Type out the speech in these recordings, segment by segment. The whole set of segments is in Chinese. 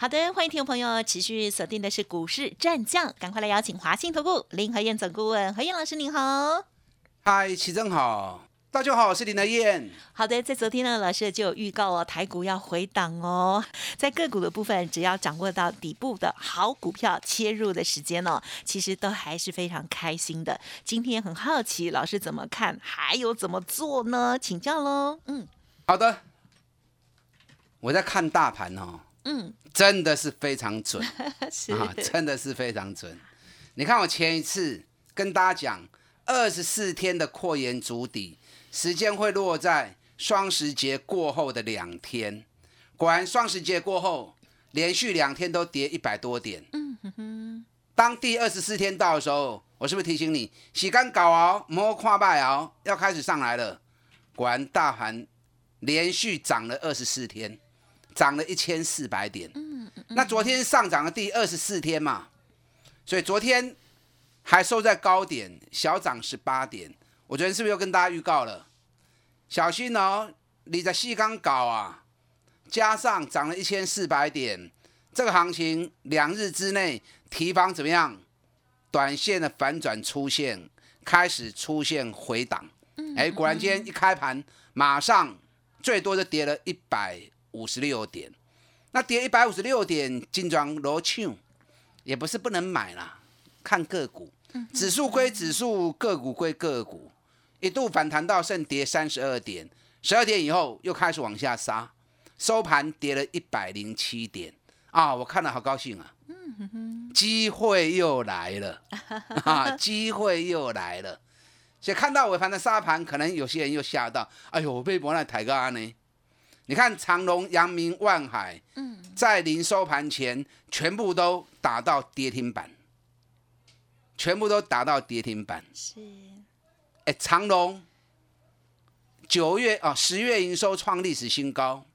好的，欢迎听众朋友持续锁定的是股市战将，赶快来邀请华信投顾林和燕总顾问何燕老师，您好。嗨，齐正好，大家好，我是林和燕。好的，在昨天呢，老师就有预告哦，台股要回档哦，在个股的部分，只要掌握到底部的好股票切入的时间哦，其实都还是非常开心的。今天很好奇，老师怎么看，还有怎么做呢？请教喽。嗯，好的，我在看大盘哦。嗯，真的是非常准 啊，真的是非常准。你看我前一次跟大家讲，二十四天的扩延足底时间会落在双十节过后的两天，果然双十节过后连续两天都跌一百多点。嗯哼哼。当第二十四天到的时候，我是不是提醒你洗干搞熬，摸跨拜熬，要开始上来了？果然大盘连续涨了二十四天。涨了一千四百点，那昨天上涨的第二十四天嘛，所以昨天还收在高点，小涨十八点。我昨天是不是又跟大家预告了？小心哦，你在细钢搞啊，加上涨了一千四百点，这个行情两日之内提防怎么样？短线的反转出现，开始出现回档。哎，果然今天一开盘，马上最多就跌了一百。五十六点，那跌一百五十六点，金装罗庆也不是不能买啦，看个股，指数归指数，个股归个股，一度反弹到剩跌三十二点，十二点以后又开始往下杀，收盘跌了一百零七点啊！我看了好高兴啊，机会又来了啊，机会又来了，所以看到尾盘的沙盘，可能有些人又吓到，哎呦，被博来抬高呢。你看长隆、阳明、万海，嗯，在临收盘前全部都打到跌停板，全部都打到跌停板。是，哎，长隆九月啊，十月营收创历史新高，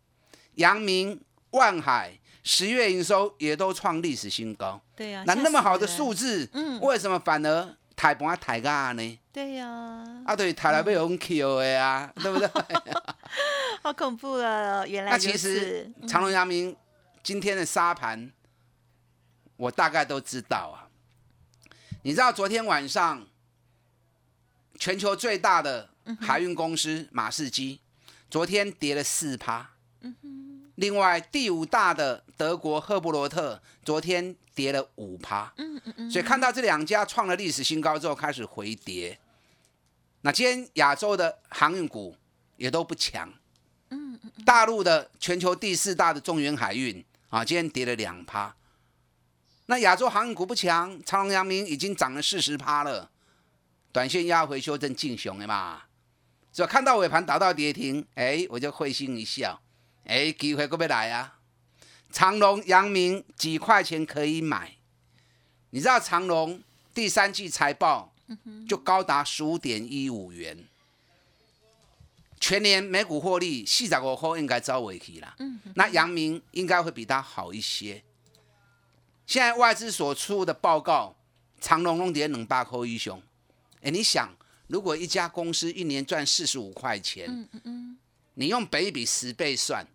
阳明、万海十月营收也都创历史新高。对呀，那那么好的数字，嗯，为什么反而抬盘抬价呢？对呀，啊，对，抬来被人 Q 的啊，对不对？好恐怖了，原来那其实长隆、阳明今天的沙盘，我大概都知道啊。你知道昨天晚上全球最大的海运公司马士基，昨天跌了四趴。另外第五大的德国赫布罗特昨天跌了五趴。所以看到这两家创了历史新高之后开始回跌。那今天亚洲的航运股也都不强。大陆的全球第四大的中原海运啊，今天跌了两趴。那亚洲航运股不强，长隆、阳明已经涨了四十趴了。短线压回修正进熊的嘛，只要看到尾盘打到跌停，哎，我就会心一笑，哎，机会可不来啊？长隆、阳明几块钱可以买？你知道长隆第三季财报就高达十五点一五元。全年每股获利四十五块，应该招尾期了。嗯，那阳明应该会比它好一些。现在外资所出的报告，长隆弄跌冷八扣一雄。哎，你想，如果一家公司一年赚四十五块钱，嗯嗯嗯，你用北比十倍算，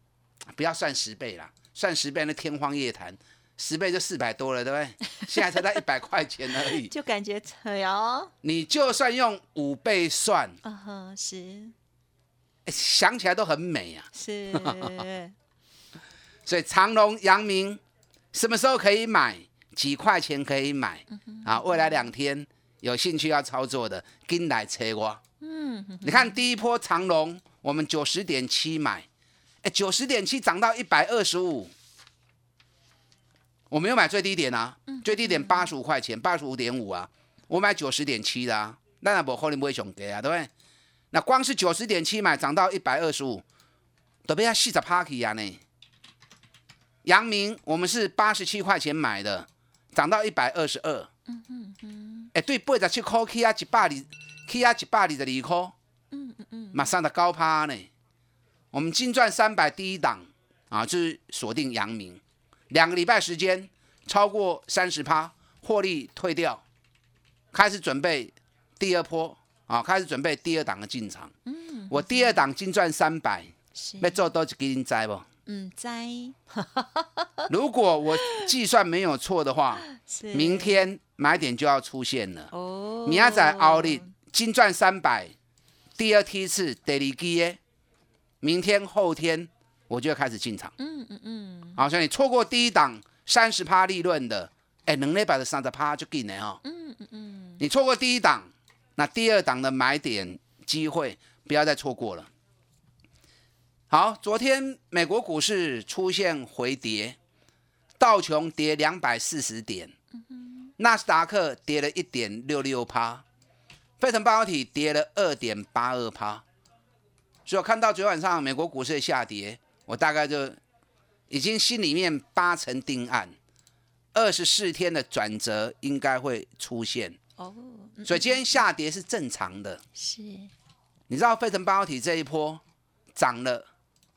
不要算十倍啦，算十倍那天方夜谭，十倍就四百多了，对不对？现在才在一百块钱而已，就感觉扯哦。你就算用五倍算，嗯哼，是。想起来都很美啊！是，所以长隆、阳明什么时候可以买？几块钱可以买？啊，未来两天有兴趣要操作的，跟来车我。嗯，你看第一波长隆，我们九十点七买，哎，九十点七涨到一百二十五，我没有买最低点啊，最低点八十五块钱，八十五点五啊，我买九十点七的啊，那也不可能不会上跌啊，对不对？那光是九十点七买涨到一百二十五，都被他细着 party 呀呢。阳明我们是八十七块钱买的，涨到一百二十二。嗯嗯嗯。哎，对，八十七块起啊，一百二，一起啊一百二十二块，嗯嗯嗯，马上的高趴呢。我们净赚三百第一档啊，就是锁定阳明，两个礼拜时间超过三十趴，获利退掉，开始准备第二波啊，开始准备第二档的进场。嗯，我第二档净赚三百，要做多少给你摘不？嗯，摘。如果我计算没有错的话，明天买点就要出现了。哦，明仔奥利金赚三百，第二梯次第二基耶。明天后天我就要开始进场。嗯嗯嗯。好，像你错过第一档三十趴利润的，哎，能力百的三十趴就给你哈。嗯嗯嗯。你错过第一档，那第二档的买点机会不要再错过了。好，昨天美国股市出现回跌，道琼跌两百四十点，纳斯达克跌了一点六六趴，费城半导体跌了二点八二趴。所以我看到昨天晚上美国股市的下跌，我大概就已经心里面八成定案，二十四天的转折应该会出现。哦，所以今天下跌是正常的。是，你知道费城半导体这一波涨了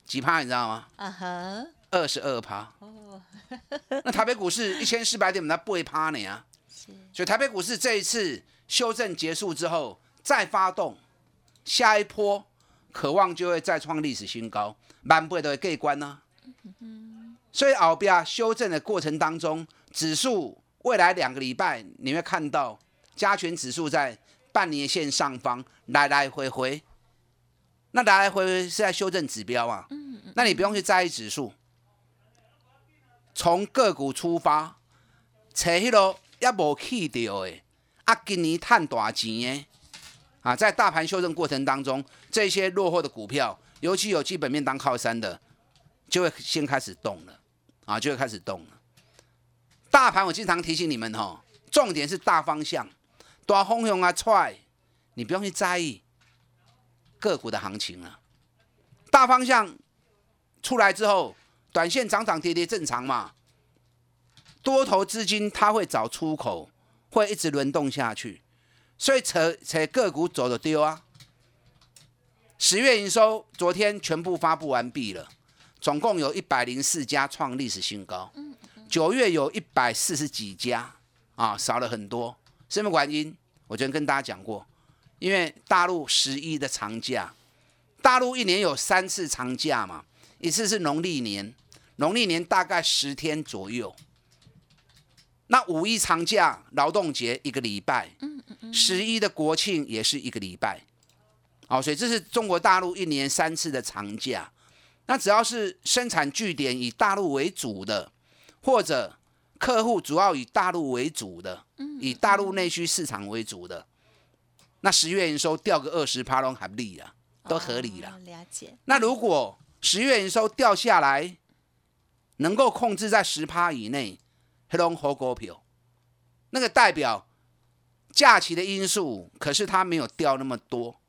几趴？你知道吗？啊哈，二十二趴。哦，那台北股市一千四百点，我们才不会趴你啊。是，所以台北股市这一次修正结束之后，再发动下一波。渴望就会再创历史新高，满倍的可以关呢。所以后边修正的过程当中，指数未来两个礼拜你会看到加权指数在半年线上方来来回回，那来来回回是在修正指标啊。那你不用去在意指数，从个股出发，找迄个也无去掉的，啊，今年赚大钱的。啊，在大盘修正过程当中，这些落后的股票，尤其有基本面当靠山的，就会先开始动了，啊，就会开始动了。大盘我经常提醒你们哈，重点是大方向，大风向啊踹，你不用去在意个股的行情了。大方向出来之后，短线涨涨跌跌正常嘛。多头资金它会找出口，会一直轮动下去。所以扯扯个股走的丢啊！十月营收昨天全部发布完毕了，总共有一百零四家创历史新高。九月有一百四十几家啊，少了很多。什么原因？我昨天跟大家讲过，因为大陆十一的长假，大陆一年有三次长假嘛，一次是农历年，农历年大概十天左右。那五一长假劳动节一个礼拜，十一的国庆也是一个礼拜，哦，所以这是中国大陆一年三次的长假。那只要是生产据点以大陆为主的，或者客户主要以大陆为主的，以大陆内需市场为主的，那十月营收掉个二十趴拢合理了，都合理了。了解。那如果十月营收掉下来，能够控制在十趴以内。黑龙好股票，那个代表假期的因素，可是它没有掉那么多。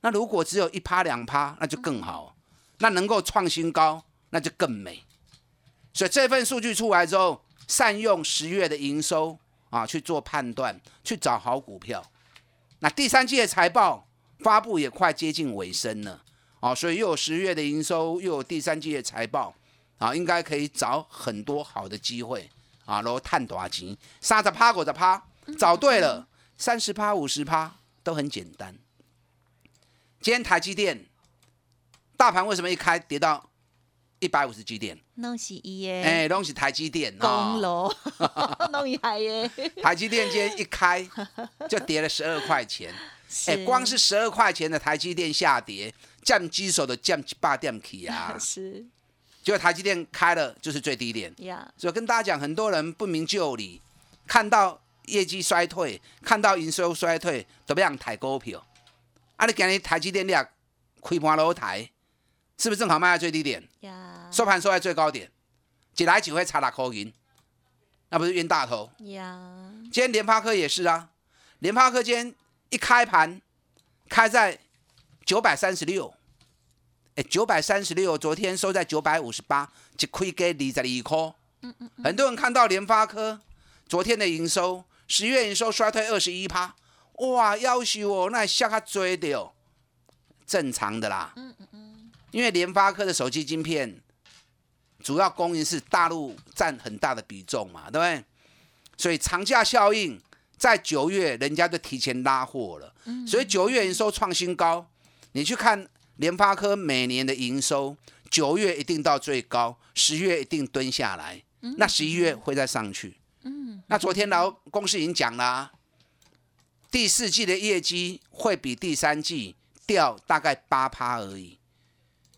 那如果只有一趴两趴，那就更好。那能够创新高，那就更美。所以这份数据出来之后，善用十月的营收啊去做判断，去找好股票。那第三季的财报发布也快接近尾声了啊，所以又有十月的营收，又有第三季的财报。啊，应该可以找很多好的机会啊，然后探多少钱，三十趴、五十趴，找对了，三十趴、五十趴都很简单。今天台积电大盘为什么一开跌到一百五十几点？弄是伊耶，哎，弄是台积电，公楼，弄一海耶。台积电今天一开就跌了十二块钱，哎，光是十二块钱的台积电下跌，降基手的降一百点起啊，是。结果台积电开了就是最低点，所以跟大家讲，很多人不明就里，看到业绩衰退，看到营收衰退，都不想抬股票。啊，你今日台积电你也开盘楼台，是不是正好卖在最低点？收盘收在最高点，一来几回差六块银，那不是冤大头？今天联发科也是啊，联发科今天一开盘开在九百三十六。哎，九百三十六，昨天收在九百五十八，就亏给二十二颗。嗯嗯，很多人看到联发科昨天的营收，十月营收衰退二十一趴，哇，要求哦，那下他追的哦，正常的啦。嗯嗯嗯。因为联发科的手机晶片主要供应是大陆占很大的比重嘛，对不对？所以长假效应在九月，人家就提前拉货了。所以九月营收创新高，你去看联发科每年的营收，九月一定到最高，十月一定蹲下来，那十一月会再上去。嗯。那昨天老公司已经讲了。第四季的业绩会比第三季掉大概八趴而已，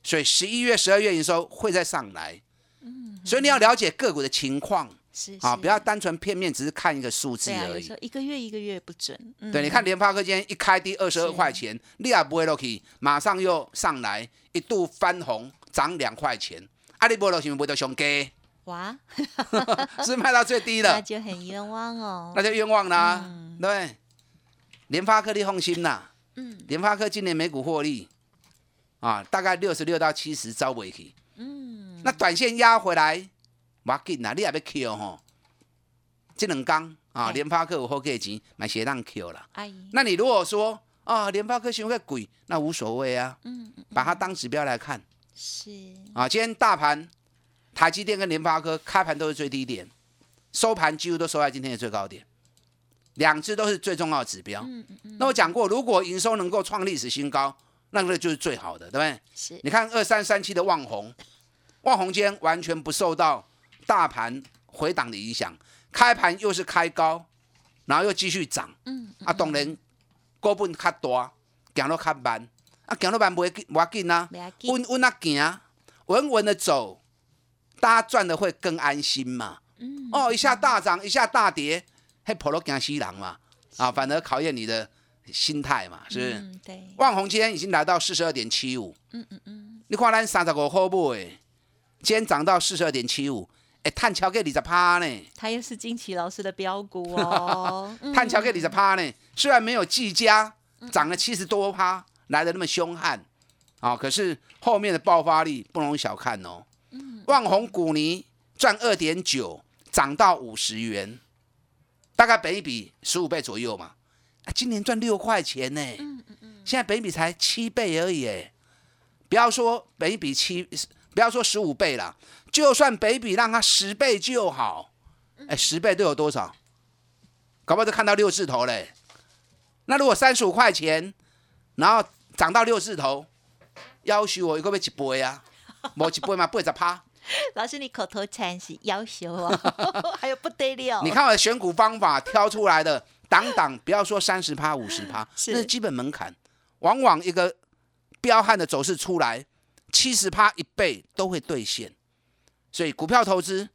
所以十一月、十二月营收会再上来。嗯，所以你要了解个股的情况，是啊，不要单纯片面，只是看一个数字而已。一个月一个月不准。对，你看联发科今天一开低二十二块钱，你也不会落去，马上又上来，一度翻红，涨两块钱。阿里波罗是不是都熊给？哇，是卖到最低了，那就很冤枉哦。那就冤枉啦，对。联发科你放心啦，嗯，联发科今年每股获利啊，大概六十六到七十，招尾去。嗯，那短线压回来，要紧呐，你也要 Q 吼，这两刚啊，联发科有好价钱，买鞋当 Q 了。阿姨，那你如果说啊，联发科嫌会贵，那无所谓啊，嗯嗯，把它当指标来看。是。啊，今天大盘，台积电跟联发科开盘都是最低点，收盘几乎都收在今天的最高点。两只都是最重要的指标。嗯嗯嗯。那我讲过，如果营收能够创历史新高，那个就是最好的，对不对？是。你看二三三七的旺宏，旺宏间完全不受到大盘回档的影响，开盘又是开高，然后又继续涨。嗯。啊，当然股本较大，行路较慢。啊，行路慢不要紧啊，稳稳啊行，稳稳的走，大家赚的会更安心嘛。嗯。哦，一下大涨，一下大跌。嘿，跑路惊西郎嘛，啊，反而考验你的心态嘛，是不是？对。万红今天已经来到四十二点七五，嗯嗯嗯。你看咱三十五块不？哎，今天涨到四十二点七五，哎，探桥给二十趴呢。他又是金奇老师的标股哦。探桥给二十趴呢，虽然没有技嘉涨了七十多趴来的那么凶悍，啊，可是后面的爆发力不容小看哦。嗯。万红股泥赚二点九，涨到五十元。大概本一比十五倍左右嘛，啊今年赚六块钱呢。嗯嗯嗯。现在本一比才七倍而已，哎，不要说本一比七，不要说十五倍了，就算本一比让它十倍就好。哎，十倍都有多少？搞不好就看到六字头嘞。那如果三十五块钱，然后涨到六字头，要求我一个月一倍啊？无一倍嘛，八十趴。老师，你口头禅是要求哦，还有不得了。你看我的选股方法挑出来的，档档不要说三十趴、五十趴，那是基本门槛。往往一个彪悍的走势出来，七十趴一倍都会兑现。所以股票投资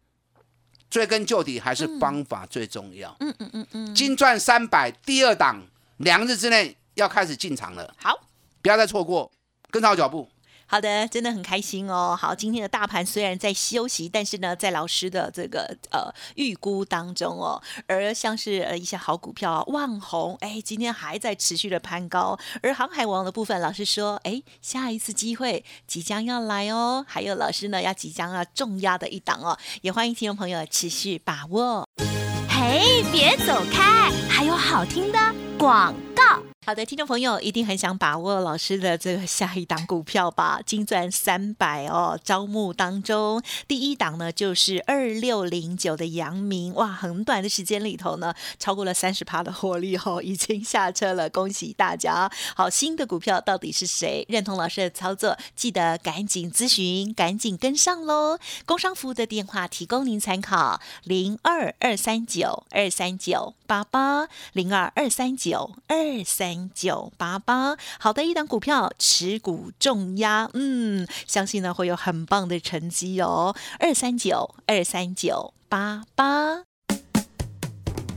追根究底还是方法最重要。嗯嗯嗯嗯。金赚三百第二档，两日之内要开始进场了。好，不要再错过，跟上脚步。好的，真的很开心哦。好，今天的大盘虽然在休息，但是呢，在老师的这个呃预估当中哦，而像是呃一些好股票啊，万红哎，今天还在持续的攀高。而航海王的部分，老师说，哎，下一次机会即将要来哦。还有老师呢，要即将要重压的一档哦，也欢迎听众朋友持续把握。嘿，别走开，还有好听的广。好的，听众朋友一定很想把握老师的这个下一档股票吧？金钻三百哦，招募当中第一档呢就是二六零九的阳明，哇，很短的时间里头呢，超过了三十趴的获利哦，已经下车了，恭喜大家！好，新的股票到底是谁？认同老师的操作，记得赶紧咨询，赶紧跟上喽！工商服务的电话提供您参考：零二二三九二三九八八零二二三九二三。九八八，好的一档股票，持股重压，嗯，相信呢会有很棒的成绩哦。二三九二三九八八，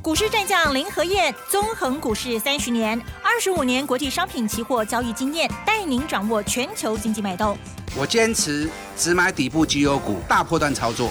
股市战将林和燕，纵横股市三十年，二十五年国际商品期货交易经验，带您掌握全球经济脉动。我坚持只买底部绩优股，大波段操作。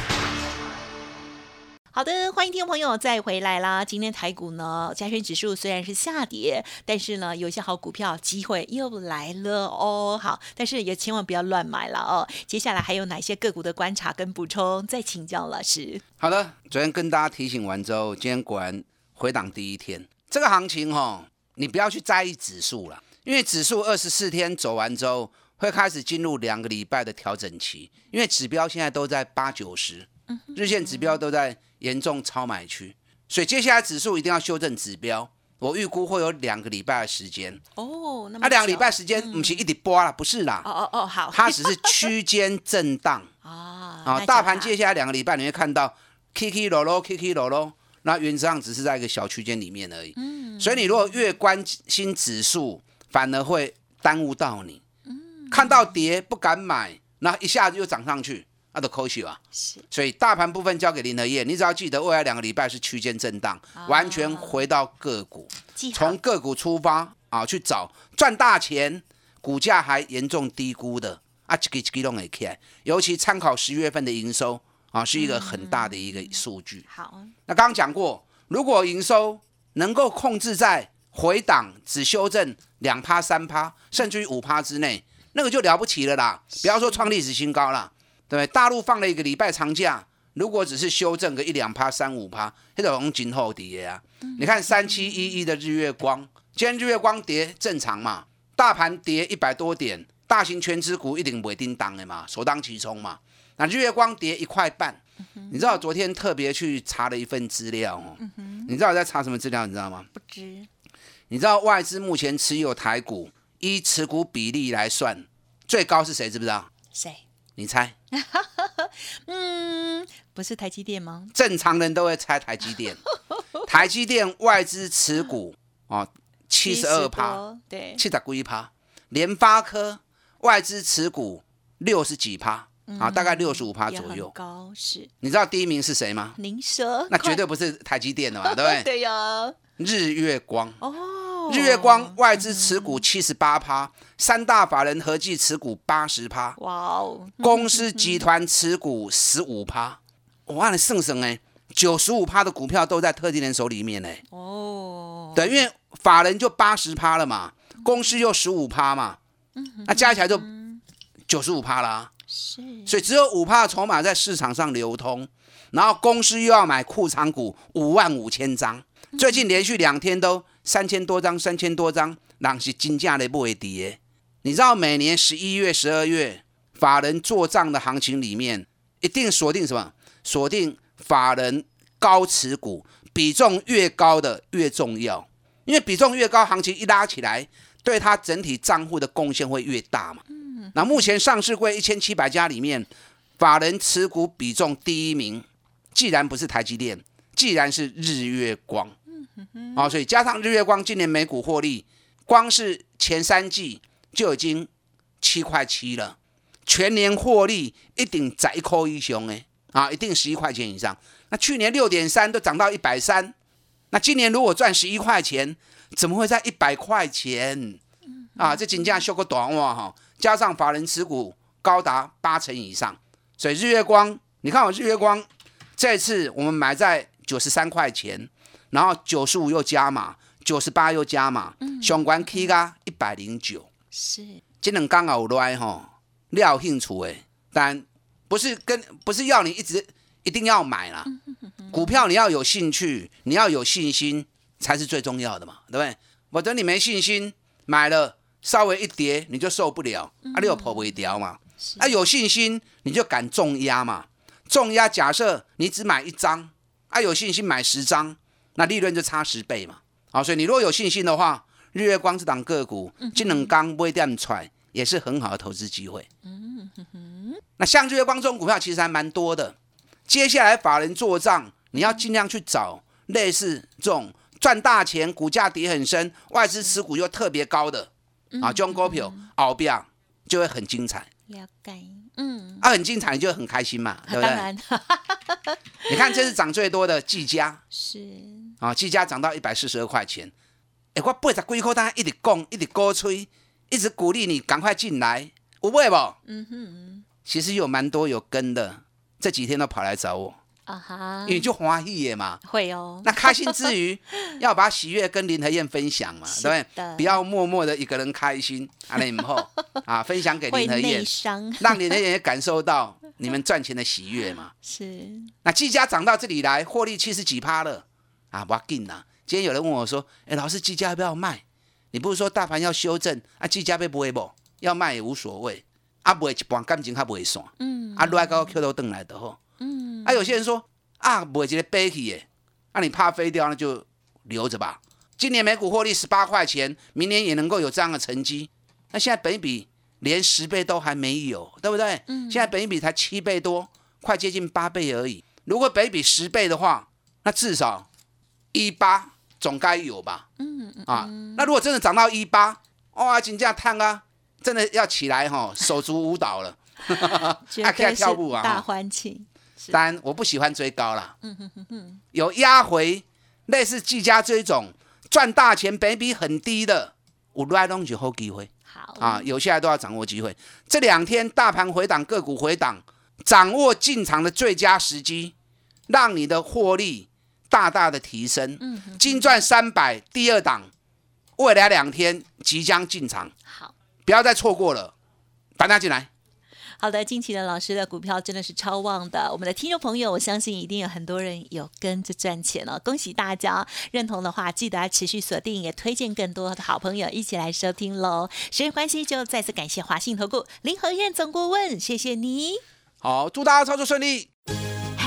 好的，欢迎听众朋友再回来啦！今天台股呢，加权指数虽然是下跌，但是呢，有一些好股票机会又来了哦。好，但是也千万不要乱买了哦。接下来还有哪些个股的观察跟补充？再请教老师。好的，昨天跟大家提醒完之后，今天果然回档第一天，这个行情哈，你不要去在意指数了，因为指数二十四天走完之后，会开始进入两个礼拜的调整期，因为指标现在都在八九十，日线指标都在。严重超买区，所以接下来指数一定要修正指标。我预估会有两个礼拜的时间。哦，那两个礼拜时间不是一直波了，不是啦。哦哦哦，好，它只是区间震荡。啊 啊，大盘接下来两个礼拜你会看到 K K 罗罗 K K 罗罗，那原则上只是在一个小区间里面而已。嗯，所以你如果越关心指数，反而会耽误到你。嗯，看到跌不敢买，那一下子又涨上去。啊，都可惜啊，所以大盘部分交给林和业，你只要记得未来两个礼拜是区间震荡，完全回到个股，从个股出发啊，去找赚大钱，股价还严重低估的啊，这个这个都起来，尤其参考十月份的营收啊，是一个很大的一个数据。好，那刚刚讲过，如果营收能够控制在回档只修正两趴三趴，甚至于五趴之内，那个就了不起了啦，不要说创历史新高了。对，大陆放了一个礼拜长假，如果只是修正个一两趴、三五趴，那种今后跌啊。你看三七一一的日月光，今天日月光跌正常嘛？大盘跌一百多点，大型全资股一定不会叮当的嘛，首当其冲嘛。那日月光跌一块半，你知道昨天特别去查了一份资料哦。你知道我在查什么资料？你知道吗？不知。你知道外资目前持有台股，依持股比例来算，最高是谁？知不知道？谁？你猜？嗯，不是台积电吗？正常人都会猜台积电。台积电外资持股哦，七十二趴，对，七十一趴。联发科外资持股六十几趴啊，大概六十五趴左右。高是。你知道第一名是谁吗？宁蛇。那绝对不是台积电的嘛，对不对？对呀。日月光哦，日月光外资持股七十八趴，三大法人合计持股八十趴，哇哦，公司集团持股十五趴，哇，你剩剩哎，九十五趴的股票都在特定人手里面呢。哦，对，因为法人就八十趴了嘛，公司又十五趴嘛，那加起来就九十五趴啦。是，所以只有五趴的筹码在市场上流通，然后公司又要买库藏股五万五千张。最近连续两天都三千多张，三千多张，那是金价的不会跌。你知道每年十一月、十二月法人做账的行情里面，一定锁定什么？锁定法人高持股比重越高的越重要，因为比重越高，行情一拉起来，对它整体账户的贡献会越大嘛。那目前上市柜一千七百家里面，法人持股比重第一名，既然不是台积电，既然是日月光。啊，所以加上日月光今年每股获利，光是前三季就已经七块七了，全年获利一定宰扣一雄哎，啊，一定十一块钱以上。那去年六点三都涨到一百三，那今年如果赚十一块钱，怎么会在一百块钱？啊，这金价修个短哇哈，加上法人持股高达八成以上，所以日月光，你看我日月光这次我们买在九十三块钱。然后九十五又加码，九十八又加码，相关 K 加一百零九，是，这两刚好来吼，料兴趣诶，但不是跟不是要你一直一定要买啦，股票你要有兴趣，你要有信心才是最重要的嘛，对不对？否则你没信心买了，稍微一跌你就受不了，啊，你又破不掉嘛，啊，有信心你就敢重压嘛，重压假设你只买一张，啊，有信心买十张。那利润就差十倍嘛，好，所以你如果有信心的话，日月光这档个股，金能刚不会这样踹，也是很好的投资机会。嗯哼哼。那像日月光这种股票其实还蛮多的，接下来法人做账，你要尽量去找类似这种赚大钱、股价跌很深、外资持股又特别高的啊，这种股票熬标就会很精彩。了解，嗯，啊，很精彩，你就很开心嘛，对不对？当然。你看这是涨最多的技嘉。是，啊，技嘉涨到一百四十二块钱。哎，我八十几块，单一直讲，一直鼓吹，一直鼓励你赶快进来，有买不？嗯哼，其实有蛮多有跟的，这几天都跑来找我，啊哈因，为就欢喜耶嘛。会哦，那开心之余，要把喜悦跟林和燕分享嘛，是 对不的对？不要默默的一个人开心，啊，那以后啊，分享给林和燕，伤，让林和燕也感受到你们赚钱的喜悦嘛。是，那技嘉涨到这里来，获利七十几趴了啊，不要紧啦。今天有人问我说：“哎，老师，技嘉要不要卖？你不是说大盘要修正啊？技嘉被不会不？要卖也无所谓，啊，不会一半感情还不会散，嗯啊，来到 Q 头等来的吼。嗯，啊，有些人说啊，不会这个背起耶，啊，你怕飞掉那就留着吧。今年每股获利十八块钱，明年也能够有这样的成绩。那现在本比连十倍都还没有，对不对？嗯现在本比才七倍多，快接近八倍而已。如果本比十倍的话，那至少一八总该有吧？嗯嗯啊，那如果真的涨到一八，哇，金价烫啊，真的要起来哈、手足舞蹈了。啊可以绝对是跳舞啊大哈欢庆，是当然，我不喜欢追高啦。嗯哼哼哼，有压回类似技嘉这种赚大钱、本益比很低的，我来东就好机会好啊！有下来都要掌握机会。这两天大盘回档，个股回档，掌握进场的最佳时机，让你的获利大大的提升。嗯哼，金赚三百第二档，未来两天即将进场，好。不要再错过了，大家进来。好的，近期的老师的股票真的是超旺的。我们的听众朋友，我相信一定有很多人有跟着赚钱了，恭喜大家！认同的话，记得要持续锁定，也推荐更多的好朋友一起来收听喽。时间关系，就再次感谢华信投顾林和燕总顾问，谢谢你。好，祝大家操作顺利。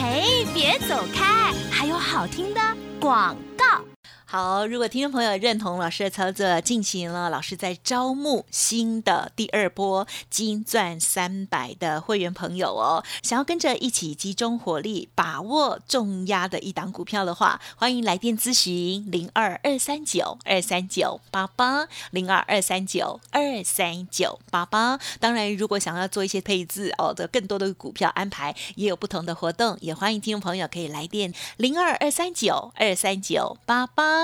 哎，别走开，还有好听的广告。好，如果听众朋友认同老师的操作，进行了老师在招募新的第二波金钻三百的会员朋友哦，想要跟着一起集中火力，把握重压的一档股票的话，欢迎来电咨询零二二三九二三九八八零二二三九二三九八八。当然，如果想要做一些配置哦的更多的股票安排，也有不同的活动，也欢迎听众朋友可以来电零二二三九二三九八八